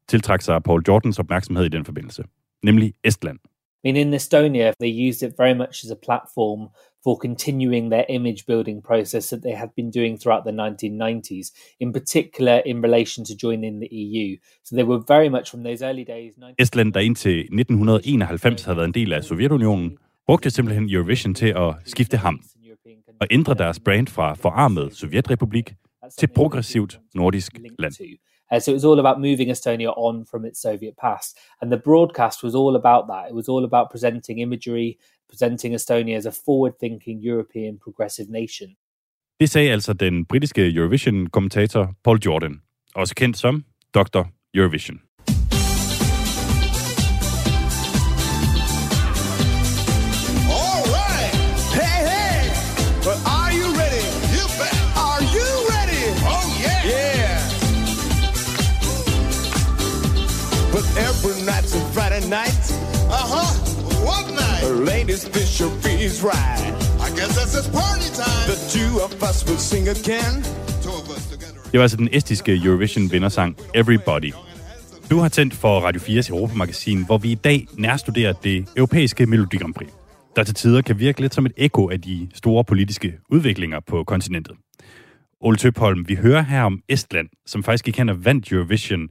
tiltrak sig Paul Jordans opmærksomhed i den forbindelse, nemlig Estland. Mean, in Estonia, they used it very much as a platform for continuing their image building process that they had been doing throughout the 1990s, in particular in relation to joining the EU. So they were very much from those early days. Estland, der indtil 1991 havde været en del af Sovjetunionen, brugte simpelthen Eurovision til at skifte ham og ændre deres brand fra forarmet Sovjetrepublik til progressivt nordisk land. Uh, so it was all about moving Estonia on from its Soviet past. And the broadcast was all about that. It was all about presenting imagery, presenting Estonia as a forward thinking European progressive nation. Det sagde altså den britiske Eurovision-kommentator Paul Jordan, også kendt som Dr. Eurovision. Night? Ladies, fish your fees right. I guess that's it's party time. The two of us will sing again. Two of us together. Det var altså den estiske Eurovision-vindersang Everybody. Du har tændt for Radio 4's Europamagasin, hvor vi i dag nærstuderer det europæiske Melodi Grand Prix, der til tider kan virke lidt som et ekko af de store politiske udviklinger på kontinentet. Ole Tøpholm, vi hører her om Estland, som faktisk gik hen og vandt Eurovision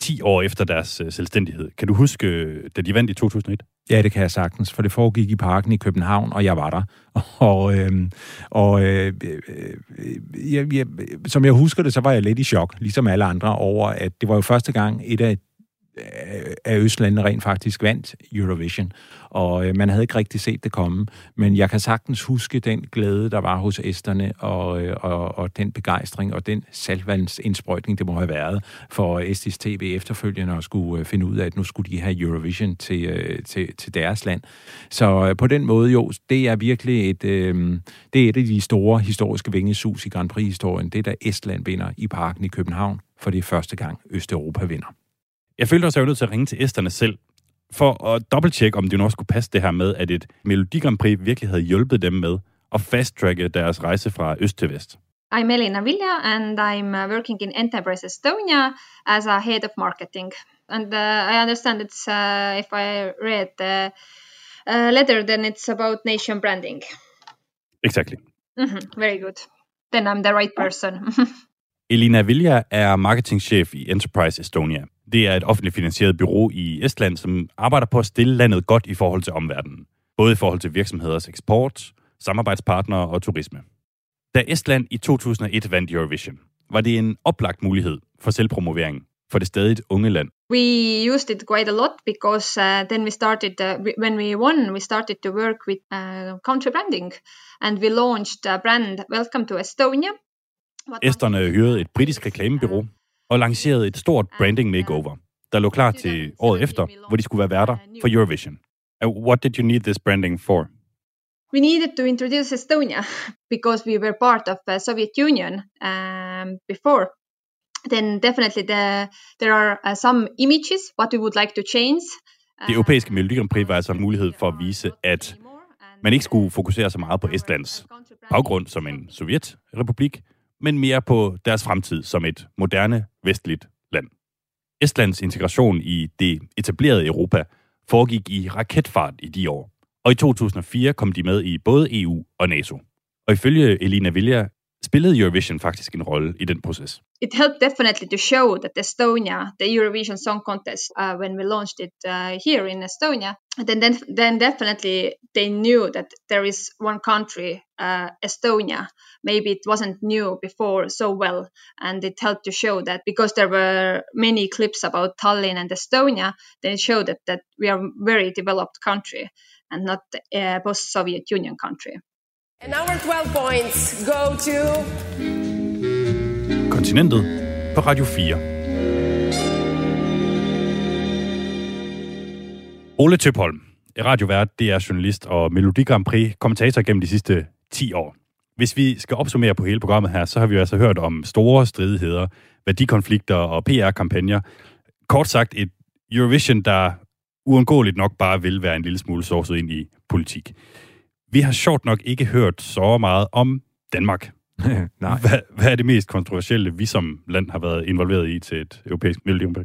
10 år efter deres øh, selvstændighed. Kan du huske, øh, da de vandt i 2001? Ja, det kan jeg sagtens, for det foregik i parken i København, og jeg var der. Øhm, og, øh, og øh, øh, jeg, jeg, som jeg husker det, så var jeg lidt i chok, ligesom alle andre, over at det var jo første gang et af af Østlandene rent faktisk vandt Eurovision. Og øh, man havde ikke rigtig set det komme. Men jeg kan sagtens huske den glæde, der var hos esterne, og, øh, og, og den begejstring, og den saltvandsindsprøjtning, det må have været for Estis TV efterfølgende at skulle øh, finde ud af, at nu skulle de have Eurovision til, øh, til, til deres land. Så øh, på den måde, jo, det er virkelig et, øh, det er et af de store historiske vingesus i Grand Prix-historien. Det er, da Estland vinder i parken i København, for det er første gang Østeuropa vinder. Jeg følte også, at jeg var nødt til at ringe til esterne selv, for at dobbelttjekke, om det nu også skulle passe det her med, at et Melodi Grand Prix virkelig havde hjulpet dem med at fast-tracke deres rejse fra øst til vest. I'm Elina Vilja and I'm uh, working in Enterprise Estonia as a head of marketing. And uh, I understand it's, uh, if I read the uh, letter, then it's about nation branding. Exactly. Mm-hmm, very good. Then I'm the right person. Elina Vilja er marketingchef i Enterprise Estonia. Det er et offentligt finansieret bureau i Estland, som arbejder på at stille landet godt i forhold til omverdenen. Både i forhold til virksomheders eksport, samarbejdspartnere og turisme. Da Estland i 2001 vandt Eurovision, var det en oplagt mulighed for selvpromovering for det stadig unge land. we used it quite a lot because uh, then we started uh, when we won we started to work with uh, country branding and we launched a brand welcome to estonia Esterne hyrede et britisk reklamebureau og lancerede et stort branding makeover, der lå klar til året efter, hvor de skulle være værter for Eurovision. Uh, What did you need this branding for? we needed to introduce estonia because we were part of the soviet union um, before. Then definitely the, there are uh, some images what we would like to change Det europæiske Melodi Grand Prix var altså en mulighed for at vise, at man ikke skulle fokusere så meget på Estlands baggrund som en sovjetrepublik, men mere på deres fremtid som et moderne vestligt land. Estlands integration i det etablerede Europa foregik i raketfart i de år, og i 2004 kom de med i både EU og NATO. Og ifølge Elina Vilja spillede Eurovision faktisk en rolle i den proces. It helped definitely to show that Estonia, the Eurovision Song Contest, uh, when we launched it uh, here in Estonia, then, then then definitely they knew that there is one country, uh, Estonia. Maybe it wasn't new before so well, and it helped to show that because there were many clips about Tallinn and Estonia, then it showed that that we are a very developed country and not a post-Soviet Union country. And our 12 points go to... Kontinentet på Radio 4. Ole Tøpholm, radiovært, det er journalist og Melodi Grand Prix kommentator gennem de sidste 10 år. Hvis vi skal opsummere på hele programmet her, så har vi jo altså hørt om store stridigheder, værdikonflikter og PR-kampagner. Kort sagt et Eurovision, der uundgåeligt nok bare vil være en lille smule sovset ind i politik. Vi har sjovt nok ikke hørt så meget om Danmark. Nej. Hvad, hvad er det mest kontroversielle, vi som land har været involveret i til et europæisk Melodi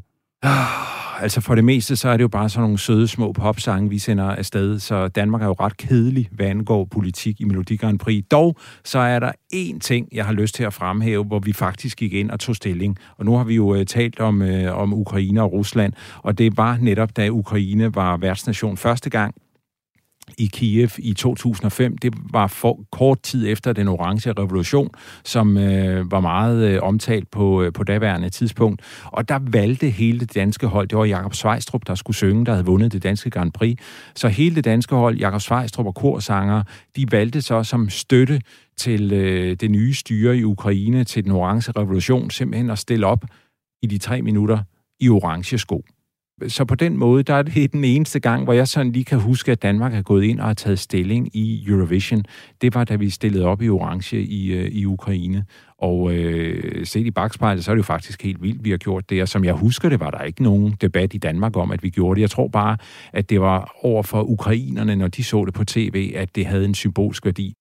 Altså for det meste, så er det jo bare sådan nogle søde små popsange, vi sender afsted, så Danmark er jo ret kedelig, hvad angår politik i Melodi Grand Prix. Dog, så er der én ting, jeg har lyst til at fremhæve, hvor vi faktisk gik ind og tog stilling. Og nu har vi jo uh, talt om, uh, om Ukraine og Rusland, og det var netop, da Ukraine var værtsnation første gang, i Kiev i 2005. Det var for kort tid efter den orange revolution, som øh, var meget øh, omtalt på, øh, på daværende tidspunkt. Og der valgte hele det danske hold, det var Jakob Svejstrup, der skulle synge, der havde vundet det danske Grand Prix. Så hele det danske hold, Jakob Svejstrup og korsanger, de valgte så som støtte til øh, det nye styre i Ukraine, til den orange revolution, simpelthen at stille op i de tre minutter i orange sko så på den måde, der er det den eneste gang, hvor jeg sådan lige kan huske, at Danmark har gået ind og har taget stilling i Eurovision. Det var, da vi stillede op i orange i, øh, i Ukraine. Og øh, set i bagspejlet, så er det jo faktisk helt vildt, vi har gjort det. Og som jeg husker det, var der ikke nogen debat i Danmark om, at vi gjorde det. Jeg tror bare, at det var over for ukrainerne, når de så det på tv, at det havde en symbolsk værdi.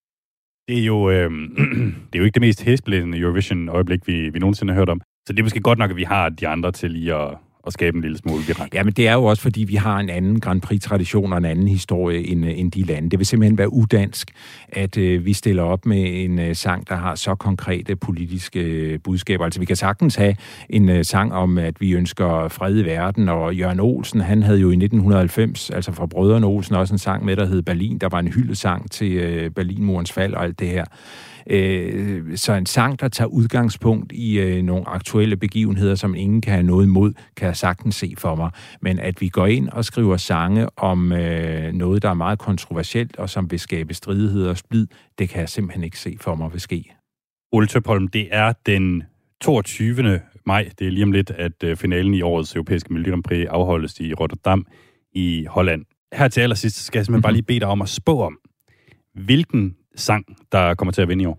Det er jo, øh, det er jo ikke det mest hæsblændende Eurovision-øjeblik, vi, vi nogensinde har hørt om. Så det er måske godt nok, at vi har de andre til lige at at skabe en lille smule virak. Ja, men det er jo også, fordi vi har en anden Grand Prix-tradition og en anden historie end, øh, end de lande. Det vil simpelthen være udansk, at øh, vi stiller op med en øh, sang, der har så konkrete politiske øh, budskaber. Altså, vi kan sagtens have en øh, sang om, at vi ønsker fred i verden, og Jørgen Olsen, han havde jo i 1990, altså fra Brødrene Olsen, også en sang med, der hed Berlin. Der var en hyldesang til øh, Berlinmurens fald og alt det her. Øh, så en sang, der tager udgangspunkt i øh, nogle aktuelle begivenheder, som ingen kan have noget imod, kan jeg sagtens se for mig. Men at vi går ind og skriver sange om øh, noget, der er meget kontroversielt, og som vil skabe stridigheder og splid, det kan jeg simpelthen ikke se for mig vil ske. Ole Tøpholm, det er den 22. maj, det er lige om lidt, at øh, finalen i årets europæiske Melodi Grand Prix afholdes i Rotterdam i Holland. Her til allersidst skal jeg simpelthen bare lige bede dig om at spå om, hvilken sang, der kommer til at vinde i år?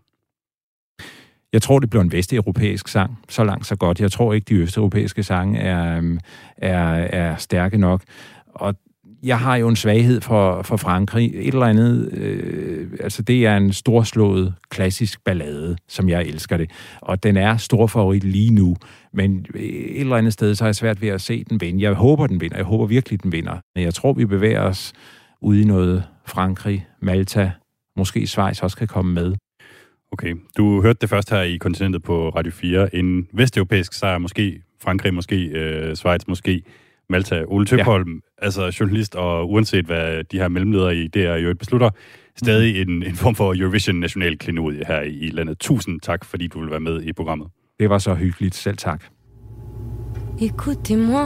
Jeg tror, det bliver en vesteuropæisk sang. Så langt, så godt. Jeg tror ikke, de østeuropæiske sange er, øhm, er, er stærke nok. Og jeg har jo en svaghed for, for Frankrig. Et eller andet, øh, altså det er en storslået klassisk ballade, som jeg elsker det. Og den er stor favorit lige nu. Men øh, et eller andet sted, så er jeg svært ved at se den vinde. Jeg håber, den vinder. Jeg håber virkelig, den vinder. Men jeg tror, vi bevæger os ude i noget Frankrig, Malta, måske Schweiz også kan komme med. Okay, du hørte det først her i kontinentet på Radio 4. En vesteuropæisk sejr, måske Frankrig, måske øh, Schweiz, måske Malta. Ole Tøpholm, ja. altså journalist, og uanset hvad de her mellemledere i DR i øvrigt beslutter, stadig mm. en, en form for Eurovision national klenodie her i, i landet. Tusind tak, fordi du vil være med i programmet. Det var så hyggeligt. Selv tak. Écoutez-moi,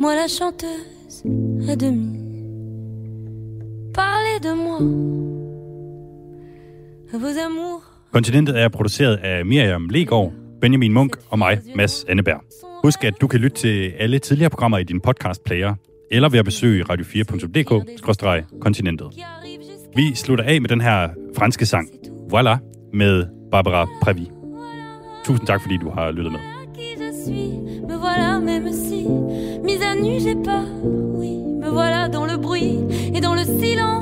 moi la chanteuse à demi. De moi. Vos amours. Kontinentet er produceret af Miriam Legård, Benjamin Munk og mig, Mads Anneberg. Husk, at du kan lytte til alle tidligere programmer i din podcast-player, eller ved at besøge radio4.dk-kontinentet. Vi slutter af med den her franske sang, Voilà, med Barbara Previ. Tusind tak, fordi du har lyttet med. Me voilà, même si, mis à nu, j'ai peur. Oui, me voilà dans le bruit et dans le silence.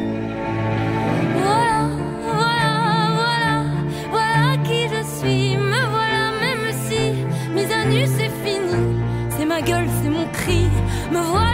My